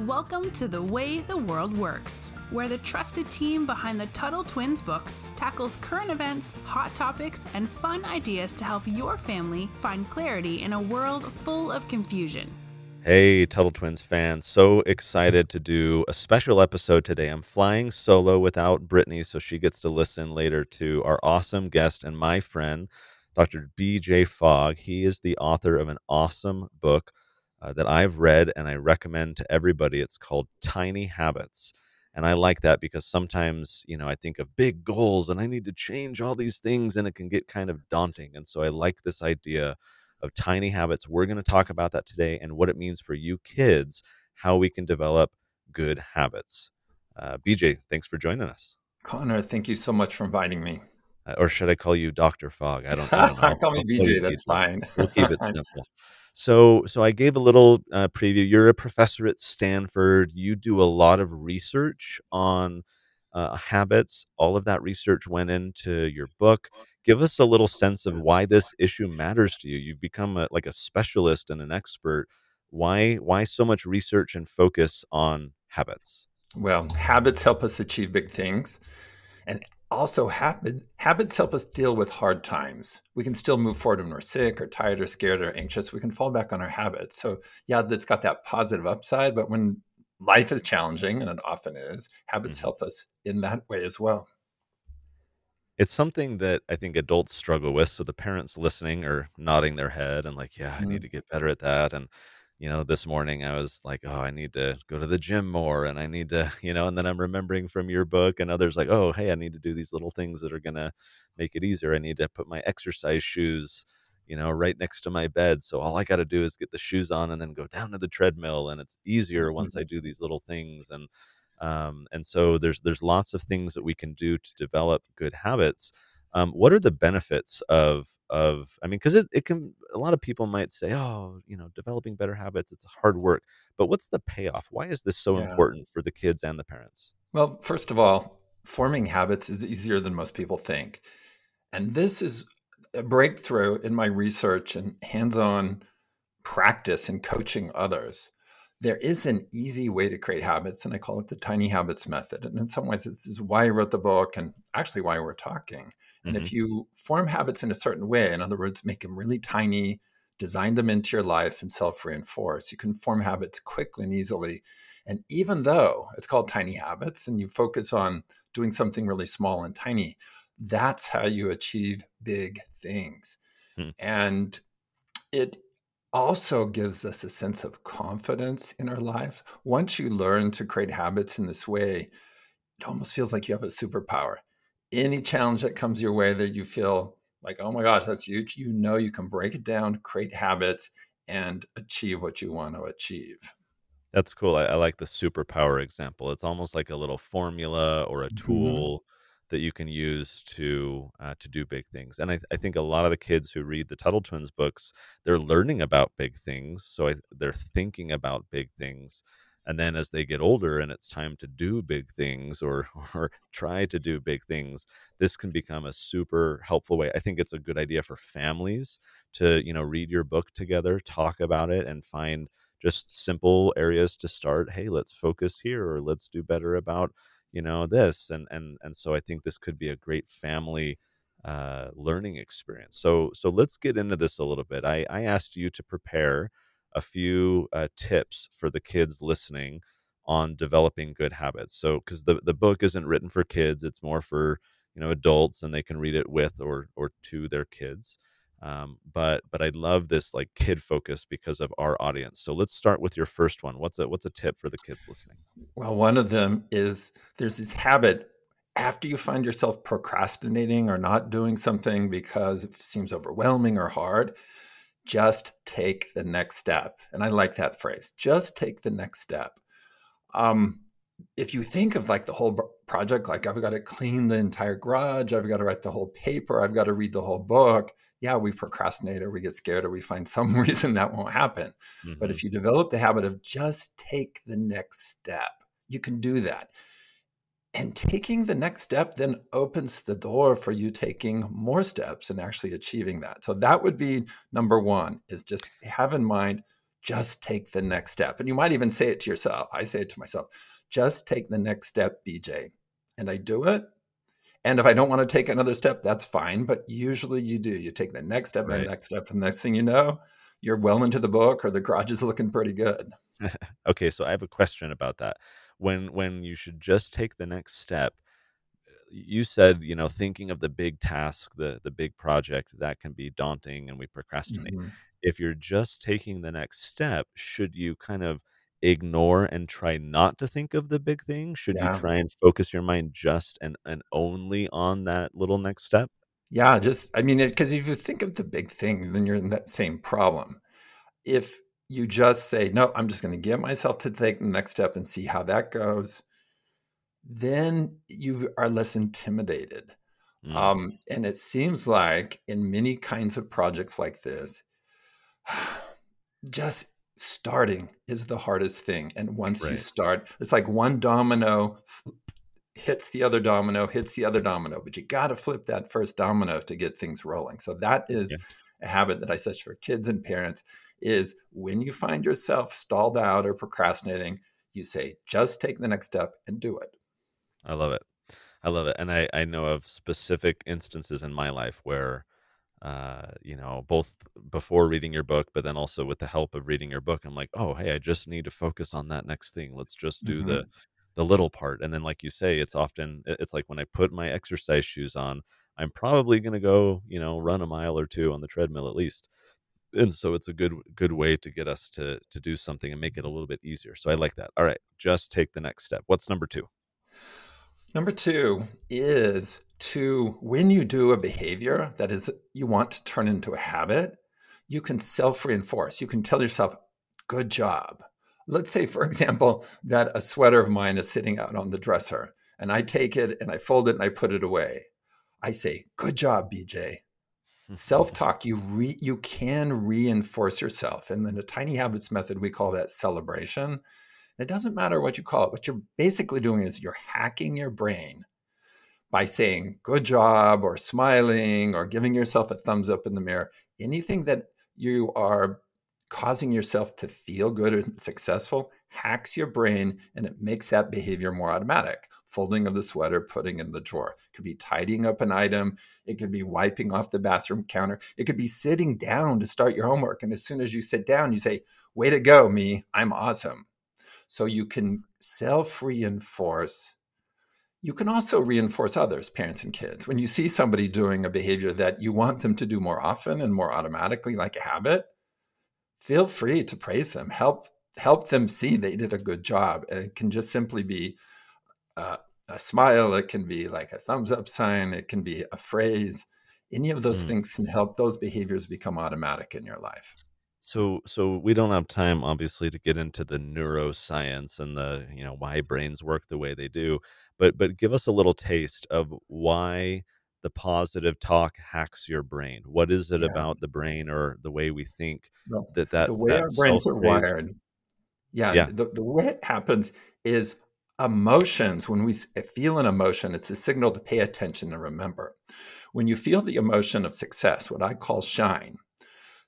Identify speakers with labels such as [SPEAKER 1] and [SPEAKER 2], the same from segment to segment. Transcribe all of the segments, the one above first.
[SPEAKER 1] Welcome to The Way the World Works, where the trusted team behind the Tuttle Twins books tackles current events, hot topics, and fun ideas to help your family find clarity in a world full of confusion.
[SPEAKER 2] Hey, Tuttle Twins fans, so excited to do a special episode today. I'm flying solo without Brittany, so she gets to listen later to our awesome guest and my friend, Dr. BJ Fogg. He is the author of an awesome book uh, that I've read and I recommend to everybody. It's called Tiny Habits. And I like that because sometimes, you know, I think of big goals and I need to change all these things and it can get kind of daunting. And so I like this idea of tiny habits. We're going to talk about that today and what it means for you kids, how we can develop good habits. Uh, BJ, thanks for joining us.
[SPEAKER 3] Connor, thank you so much for inviting me.
[SPEAKER 2] Uh, or should I call you Dr. Fogg? I don't, I don't know.
[SPEAKER 3] call me BJ, that's BJ. fine.
[SPEAKER 2] we'll keep it simple. So, so I gave a little uh, preview. You're a professor at Stanford. You do a lot of research on uh, habits. All of that research went into your book. Give us a little sense of why this issue matters to you. You've become a, like a specialist and an expert. Why, why so much research and focus on habits?
[SPEAKER 3] Well, habits help us achieve big things, and also habit, habits help us deal with hard times we can still move forward when we're sick or tired or scared or anxious we can fall back on our habits so yeah that's got that positive upside but when life is challenging and it often is habits mm-hmm. help us in that way as well
[SPEAKER 2] it's something that i think adults struggle with so the parents listening are nodding their head and like yeah i mm-hmm. need to get better at that and you know, this morning I was like, oh, I need to go to the gym more and I need to, you know, and then I'm remembering from your book and others like, oh, hey, I need to do these little things that are going to make it easier. I need to put my exercise shoes, you know, right next to my bed. So all I got to do is get the shoes on and then go down to the treadmill and it's easier mm-hmm. once I do these little things. And, um, and so there's, there's lots of things that we can do to develop good habits. Um, what are the benefits of of i mean because it, it can a lot of people might say oh you know developing better habits it's hard work but what's the payoff why is this so yeah. important for the kids and the parents
[SPEAKER 3] well first of all forming habits is easier than most people think and this is a breakthrough in my research and hands-on practice and coaching others there is an easy way to create habits, and I call it the tiny habits method. And in some ways, this is why I wrote the book and actually why we're talking. And mm-hmm. if you form habits in a certain way, in other words, make them really tiny, design them into your life and self reinforce, you can form habits quickly and easily. And even though it's called tiny habits and you focus on doing something really small and tiny, that's how you achieve big things. Hmm. And it also gives us a sense of confidence in our lives. Once you learn to create habits in this way, it almost feels like you have a superpower. Any challenge that comes your way that you feel like, oh my gosh, that's huge, you know you can break it down, create habits, and achieve what you want to achieve.
[SPEAKER 2] That's cool. I, I like the superpower example. It's almost like a little formula or a mm-hmm. tool. Mm-hmm that you can use to uh, to do big things. And I, I, think a lot of the kids who read the Tuttle Twins books, they're learning about big things, so I, they're thinking about big things. And then as they get older and it's time to do big things or or try to do big things, this can become a super helpful way. I think it's a good idea for families to you know read your book together, talk about it, and find just simple areas to start. Hey, let's focus here, or let's do better about you know this and and and so i think this could be a great family uh, learning experience so so let's get into this a little bit i i asked you to prepare a few uh, tips for the kids listening on developing good habits so because the, the book isn't written for kids it's more for you know adults and they can read it with or or to their kids um, but but I love this like kid focus because of our audience. So let's start with your first one. What's a what's a tip for the kids listening?
[SPEAKER 3] Well, one of them is there's this habit after you find yourself procrastinating or not doing something because it seems overwhelming or hard, just take the next step. And I like that phrase. Just take the next step. Um, if you think of like the whole project, like I've got to clean the entire garage, I've got to write the whole paper, I've got to read the whole book. Yeah, we procrastinate or we get scared or we find some reason that won't happen. Mm-hmm. But if you develop the habit of just take the next step, you can do that. And taking the next step then opens the door for you taking more steps and actually achieving that. So that would be number one is just have in mind just take the next step. And you might even say it to yourself. I say it to myself, just take the next step, BJ. And I do it. And if I don't want to take another step, that's fine. But usually you do. You take the next step right. and the next step. And the next thing you know, you're well into the book or the garage is looking pretty good.
[SPEAKER 2] okay. So I have a question about that. When when you should just take the next step, you said you know thinking of the big task the the big project that can be daunting and we procrastinate mm-hmm. if you're just taking the next step should you kind of ignore and try not to think of the big thing should yeah. you try and focus your mind just and and only on that little next step
[SPEAKER 3] yeah just i mean because if you think of the big thing then you're in that same problem if you just say no i'm just going to get myself to take the next step and see how that goes then you are less intimidated. Mm. Um, and it seems like in many kinds of projects like this, just starting is the hardest thing. And once right. you start, it's like one domino hits the other domino, hits the other domino, but you got to flip that first domino to get things rolling. So that is yeah. a habit that I suggest for kids and parents is when you find yourself stalled out or procrastinating, you say, just take the next step and do it.
[SPEAKER 2] I love it. I love it. And I, I know of specific instances in my life where, uh, you know, both before reading your book, but then also with the help of reading your book, I'm like, oh, hey, I just need to focus on that next thing. Let's just do mm-hmm. the the little part. And then, like you say, it's often it's like when I put my exercise shoes on, I'm probably going to go, you know, run a mile or two on the treadmill at least. And so it's a good good way to get us to to do something and make it a little bit easier. So I like that. All right, just take the next step. What's number two?
[SPEAKER 3] Number two is to, when you do a behavior that is you want to turn into a habit, you can self reinforce. You can tell yourself, good job. Let's say, for example, that a sweater of mine is sitting out on the dresser and I take it and I fold it and I put it away. I say, good job, BJ. Self-talk, you re, you can reinforce yourself. And then the tiny habits method, we call that celebration. It doesn't matter what you call it. What you're basically doing is you're hacking your brain by saying good job or smiling or giving yourself a thumbs up in the mirror. Anything that you are causing yourself to feel good and successful hacks your brain and it makes that behavior more automatic. Folding of the sweater, putting in the drawer. It could be tidying up an item. It could be wiping off the bathroom counter. It could be sitting down to start your homework. And as soon as you sit down, you say, Way to go, me. I'm awesome. So you can self reinforce. You can also reinforce others, parents and kids. When you see somebody doing a behavior that you want them to do more often and more automatically, like a habit, feel free to praise them. Help help them see they did a good job. And it can just simply be uh, a smile. It can be like a thumbs up sign. It can be a phrase. Any of those mm. things can help those behaviors become automatic in your life.
[SPEAKER 2] So so we don't have time obviously to get into the neuroscience and the, you know, why brains work the way they do, but but give us a little taste of why the positive talk hacks your brain. What is it yeah. about the brain or the way we think well, that that
[SPEAKER 3] the way
[SPEAKER 2] that
[SPEAKER 3] our brains are wired? Yeah, yeah. The, the way it happens is emotions when we feel an emotion it's a signal to pay attention and remember. When you feel the emotion of success what i call shine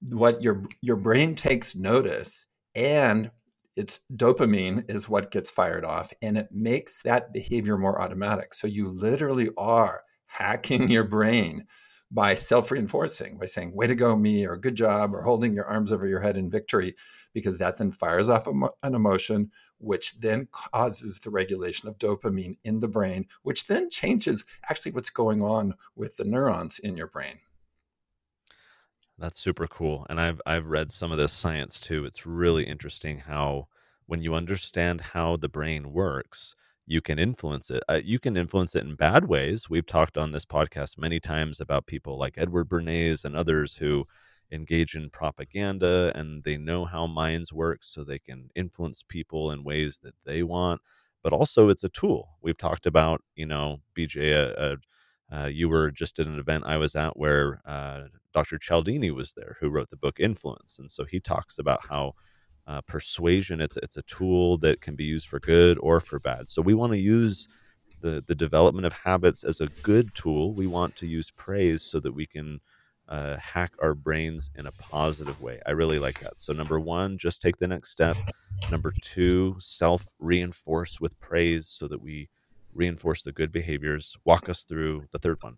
[SPEAKER 3] what your your brain takes notice and it's dopamine is what gets fired off and it makes that behavior more automatic. So you literally are hacking your brain by self-reinforcing by saying way to go me or good job or holding your arms over your head in victory because that then fires off an emotion which then causes the regulation of dopamine in the brain which then changes actually what's going on with the neurons in your brain
[SPEAKER 2] that's super cool. And I've I've read some of this science too. It's really interesting how when you understand how the brain works, you can influence it. Uh, you can influence it in bad ways. We've talked on this podcast many times about people like Edward Bernays and others who engage in propaganda and they know how minds work so they can influence people in ways that they want. But also, it's a tool. We've talked about, you know, BJ, a uh, you were just at an event I was at where uh, Dr. Cialdini was there, who wrote the book Influence, and so he talks about how uh, persuasion it's it's a tool that can be used for good or for bad. So we want to use the the development of habits as a good tool. We want to use praise so that we can uh, hack our brains in a positive way. I really like that. So, number one, just take the next step. Number two, self reinforce with praise so that we reinforce the good behaviors. Walk us through the third one.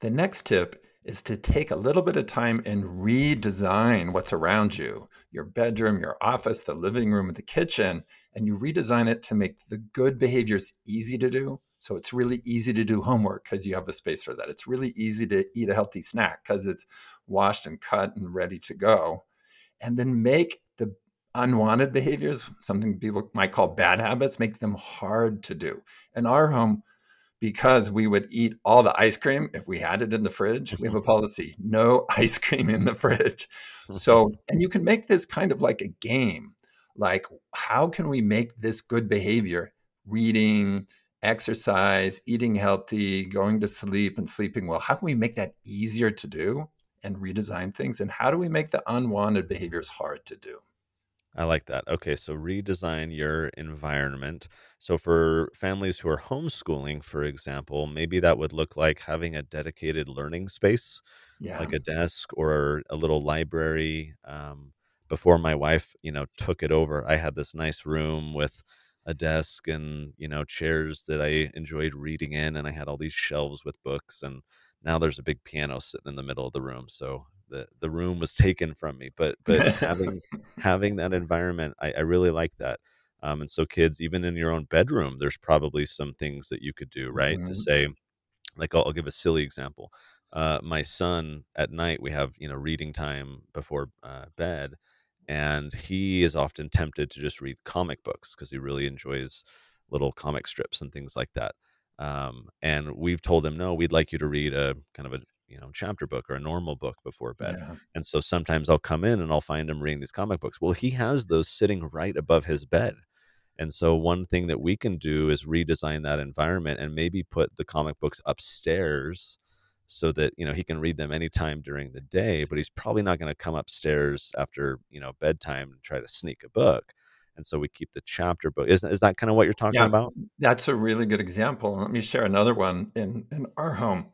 [SPEAKER 3] The next tip is to take a little bit of time and redesign what's around you your bedroom, your office, the living room, the kitchen, and you redesign it to make the good behaviors easy to do. So it's really easy to do homework because you have a space for that. It's really easy to eat a healthy snack because it's washed and cut and ready to go. And then make the unwanted behaviors, something people might call bad habits, make them hard to do. In our home, because we would eat all the ice cream if we had it in the fridge. We have a mm-hmm. policy no ice cream in the fridge. So, mm-hmm. and you can make this kind of like a game. Like, how can we make this good behavior, reading, exercise, eating healthy, going to sleep, and sleeping well? How can we make that easier to do and redesign things? And how do we make the unwanted behaviors hard to do?
[SPEAKER 2] I like that. Okay, so redesign your environment. So for families who are homeschooling, for example, maybe that would look like having a dedicated learning space,
[SPEAKER 3] Yeah.
[SPEAKER 2] like a desk or a little library. Um, before my wife, you know, took it over, I had this nice room with a desk and you know chairs that I enjoyed reading in, and I had all these shelves with books, and now there's a big piano sitting in the middle of the room. So the the room was taken from me. But but having having that environment, I, I really like that. Um, and so kids, even in your own bedroom, there's probably some things that you could do, right? To
[SPEAKER 3] Mhm.
[SPEAKER 2] say, like I'll, I'll give a silly example. Uh, my son at night we have you know reading time before uh, bed, and he is often tempted to just read comic books because he really enjoys little comic strips and things like that. Um, and we've told him no, we'd like you to read a kind of a you know chapter book or a normal book before bed.
[SPEAKER 3] Yeah.
[SPEAKER 2] And so sometimes I'll come in and I'll find him reading these comic books. Well, he has those sitting right above his bed. And so one thing that we can do is redesign that environment and maybe put the comic books upstairs so that, you know, he can read them anytime during the day, but he's probably not going to come upstairs after, you know, bedtime and try to sneak a book. And so we keep the chapter book. Is, is that kind of what you're talking
[SPEAKER 3] Yeah.
[SPEAKER 2] about?
[SPEAKER 3] That's a really good example. Let me share another one in, in our home.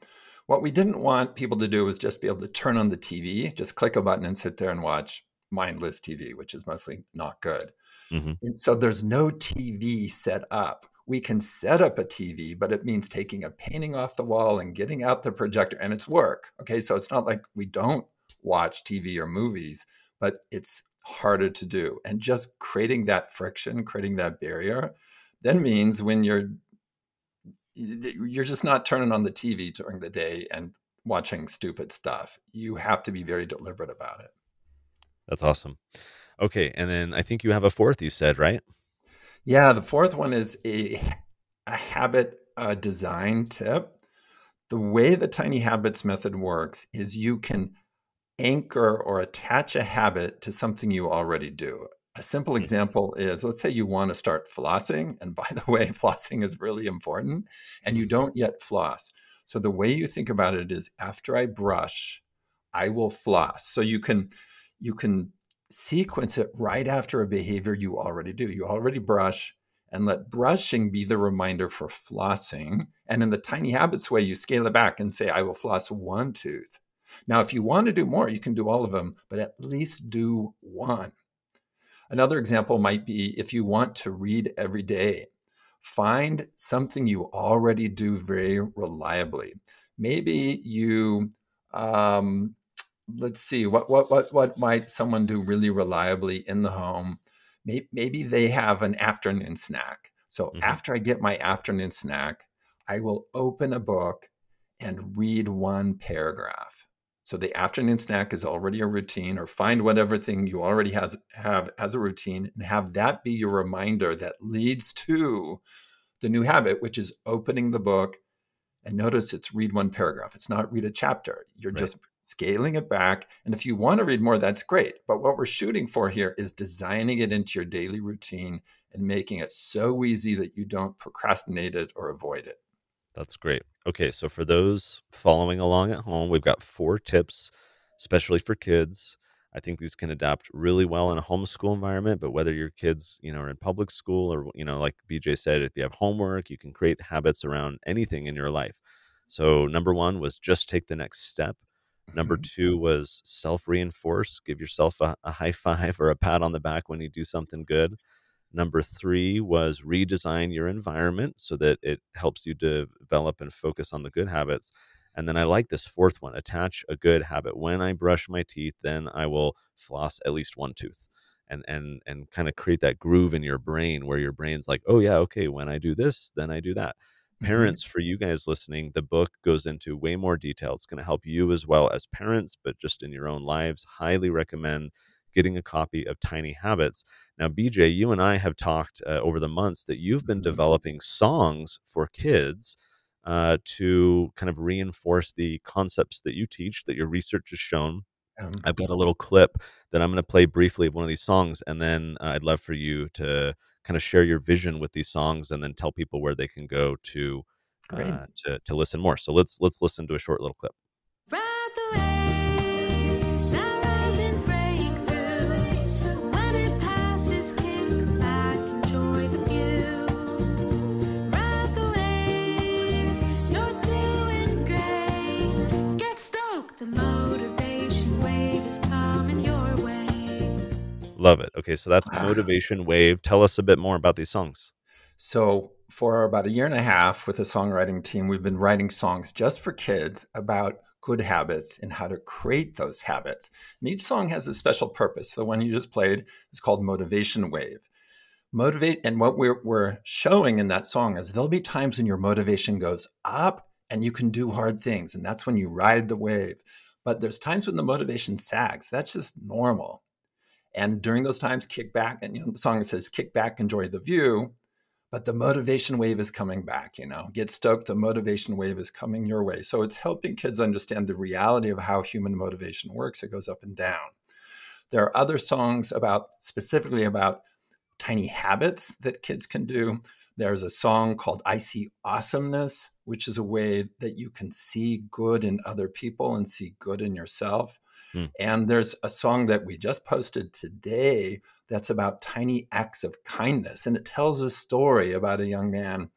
[SPEAKER 3] What we didn't want people to do was just be able to turn on the TV, just click a button and sit there and watch mindless TV, which is mostly not good.
[SPEAKER 2] hmm
[SPEAKER 3] And so there's no TV set up. We can set up a TV, but it means taking a painting off the wall and getting out the projector, and it's work. Okay, so it's not like we don't watch TV or movies, but it's harder to do. And just creating that friction, creating that barrier, then means when you're you're just not turning on the TV during the day and watching stupid stuff. You have to be very deliberate about it.
[SPEAKER 2] That's awesome. Okay. And then I think you have a fourth, you said, right?
[SPEAKER 3] Yeah, the fourth one is a, a habit uh, design tip. The way the tiny habits method works is you can anchor or attach a habit to something you already do. A simple
[SPEAKER 2] Mhm.
[SPEAKER 3] example is let's say you want to start flossing. And by the way, flossing is really important, and you don't yet floss. So the way you think about it is after I brush, I will floss. So you can you can sequence it right after a behavior you already do. You already brush and let brushing be the reminder for flossing. And in the tiny habits way, you scale it back and say, I will floss one tooth. Now, if you want to do more, you can do all of them, but at least do one. Another example might be if you want to read every day, find something you already do very reliably. Maybe you, um, let's see, what, what, what, what might someone do really reliably in the home? Maybe, maybe they have an afternoon snack. So
[SPEAKER 2] Mhm.
[SPEAKER 3] after I get my afternoon snack, I will open a book and read one paragraph. So the afternoon snack is already a routine, or find whatever thing you already has, have as a routine and have that be your reminder that leads to the new habit, which is opening the book. And notice it's read one paragraph. It's not read a chapter. You're
[SPEAKER 2] Right.
[SPEAKER 3] just scaling it back. And if you want to read more, that's great. But what we're shooting for here is designing it into your daily routine and making it so easy that you don't procrastinate it or avoid it.
[SPEAKER 2] That's great. Okay, so for those following along at home, we've got four tips, especially for kids. I think these can adapt really well in a homeschool environment, but whether your kids, you know, are in public school or, you know, like BJ said, if you have homework, you can create habits around anything in your life. So number one was just take the next step. Number
[SPEAKER 3] Mhm.
[SPEAKER 2] two was self reinforce, give yourself a, a high five or a pat on the back when you do something good. Number three was redesign your environment so that it helps you develop and focus on the good habits. And then I like this fourth one attach a good habit. When I brush my teeth, then I will floss at least one tooth. And, and and kind of create that groove in your brain where your brain's like, oh yeah, okay, when I do this, then I do that.
[SPEAKER 3] Mhm.
[SPEAKER 2] Parents, for you guys listening, the book goes into way more detail. It's going to help you as well as parents, but just in your own lives. Highly recommend getting a copy of Tiny Habits. Now, BJ, you and I have talked uh, over the months that you've been
[SPEAKER 3] Mhm.
[SPEAKER 2] developing songs for kids uh, to kind of reinforce the concepts that you teach, that your research has shown.
[SPEAKER 3] Um,
[SPEAKER 2] I've got a little clip that I'm going to play briefly of one of these songs, and then uh, I'd love for you to kind of share your vision with these songs, and then tell people where they can go to uh, to to listen more. So let's let's listen to a short little clip. Love it. Okay, so that's. Motivation Wave. Tell us a bit more about these songs.
[SPEAKER 3] So, for about a year and a half with a songwriting team, we've been writing songs just for kids about good habits and how to create those habits. And each song has a special purpose. The one you just played is called Motivation Wave. Motivate, and what we're, we're showing in that song is there'll be times when your motivation goes up and you can do hard things. And that's when you ride the wave. But there's times when the motivation sags. That's just normal. And during those times, kick back. And you know, the song says, kick back, enjoy the view but the motivation wave is coming back you know get stoked the motivation wave is coming your way so it's helping kids understand the reality of how human motivation works it goes up and down there are other songs about specifically about tiny habits that kids can do there's a song called i see awesomeness which is a way that you can see good in other people and see good in yourself
[SPEAKER 2] Hmm.
[SPEAKER 3] and there's a song that we just posted today that's about tiny acts of kindness. And it tells a story about a young man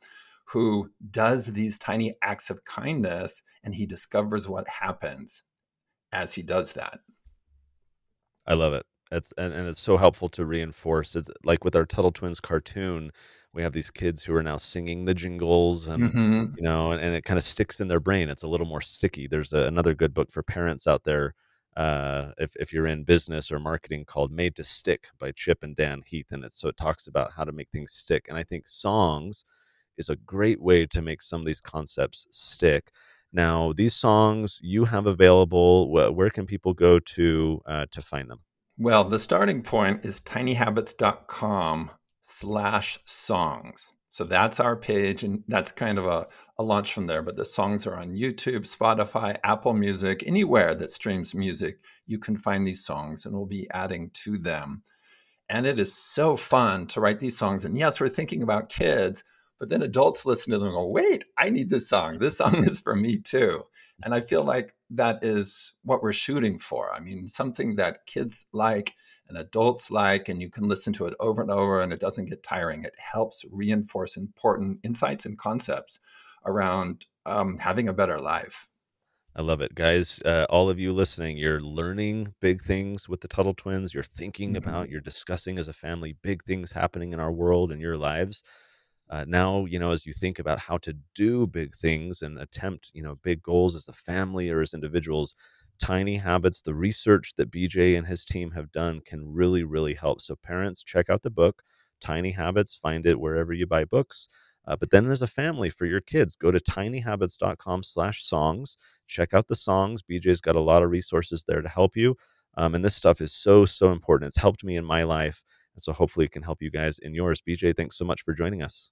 [SPEAKER 3] who does these tiny acts of kindness and he discovers what happens as he does that.
[SPEAKER 2] I love it. It's and, and it's so helpful to reinforce. It's like with our Tuttle Twins cartoon, we have these kids who are now singing the jingles and
[SPEAKER 3] Mhm.
[SPEAKER 2] you know, and, and it kind of sticks in their brain. It's a little more sticky. There's a, another good book for parents out there. Uh, if if you're in business or marketing, called "Made to Stick" by Chip and Dan Heath, and it so it talks about how to make things stick. And I think songs is a great way to make some of these concepts stick. Now, these songs you have available. Where, where can people go to uh, to find them?
[SPEAKER 3] Well, the starting point is tinyhabits.com slash songs. So that's our page, and that's kind of a, a launch from there. But the songs are on YouTube, Spotify, Apple Music, anywhere that streams music, you can find these songs, and we'll be adding to them. And it is so fun to write these songs. And yes, we're thinking about kids, but then adults listen to them and go, wait, I need this song. This song is for me too. And I feel like that is what we're shooting for. I mean, something that kids like and adults like, and you can listen to it over and over and it doesn't get tiring. It helps reinforce important insights and concepts around um, having a better life.
[SPEAKER 2] I love it, guys. Uh, all of you listening, you're learning big things with the Tuttle Twins. You're thinking
[SPEAKER 3] Mhm.
[SPEAKER 2] about, you're discussing as a family big things happening in our world and your lives. Uh, now, you know, as you think about how to do big things and attempt, you know, big goals as a family or as individuals, tiny habits, the research that BJ and his team have done can really, really help. So, parents, check out the book, Tiny Habits. Find it wherever you buy books. Uh, but then, as a family, for your kids, go to tinyhabits.com slash songs. Check out the songs. BJ's got a lot of resources there to help you. Um, and this stuff is so, so important. It's helped me in my life. And so hopefully it can help you guys in yours. BJ, thanks so much for joining us.